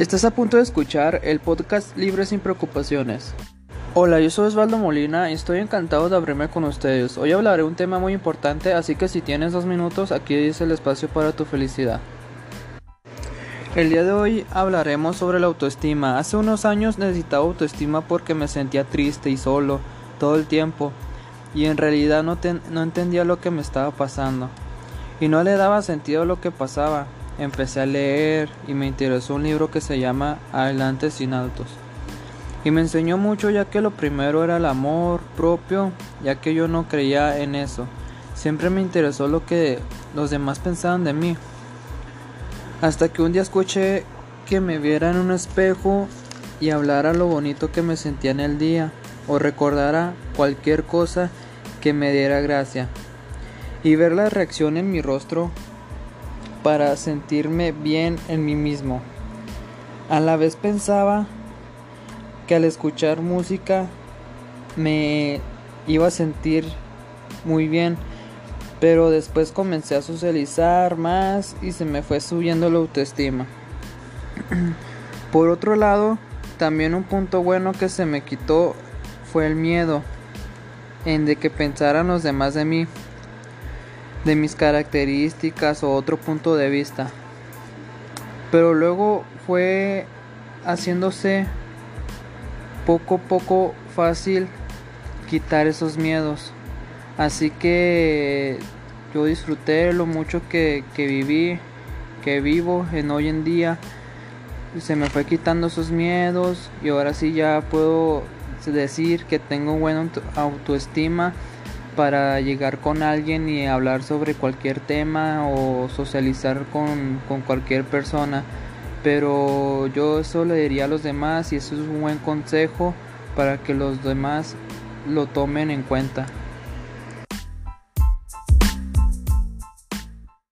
Estás a punto de escuchar el podcast Libre sin Preocupaciones. Hola, yo soy Osvaldo Molina y estoy encantado de abrirme con ustedes. Hoy hablaré un tema muy importante, así que si tienes dos minutos, aquí es el espacio para tu felicidad. El día de hoy hablaremos sobre la autoestima. Hace unos años necesitaba autoestima porque me sentía triste y solo todo el tiempo y en realidad no, no entendía lo que me estaba pasando y no le daba sentido a lo que pasaba empecé a leer y me interesó un libro que se llama Adelante sin altos. Y me enseñó mucho ya que lo primero era el amor propio, ya que yo no creía en eso. Siempre me interesó lo que los demás pensaban de mí. Hasta que un día escuché que me viera en un espejo y hablara lo bonito que me sentía en el día o recordara cualquier cosa que me diera gracia. Y ver la reacción en mi rostro para sentirme bien en mí mismo. A la vez pensaba que al escuchar música me iba a sentir muy bien, pero después comencé a socializar más y se me fue subiendo la autoestima. Por otro lado, también un punto bueno que se me quitó fue el miedo en de que pensaran los demás de mí de mis características o otro punto de vista. Pero luego fue haciéndose poco a poco fácil quitar esos miedos. Así que yo disfruté lo mucho que, que viví, que vivo en hoy en día. Se me fue quitando esos miedos y ahora sí ya puedo decir que tengo buena autoestima para llegar con alguien y hablar sobre cualquier tema o socializar con, cualquier persona. Pero yo eso le diría a los demás y eso es un buen consejo para que los demás lo tomen en cuenta.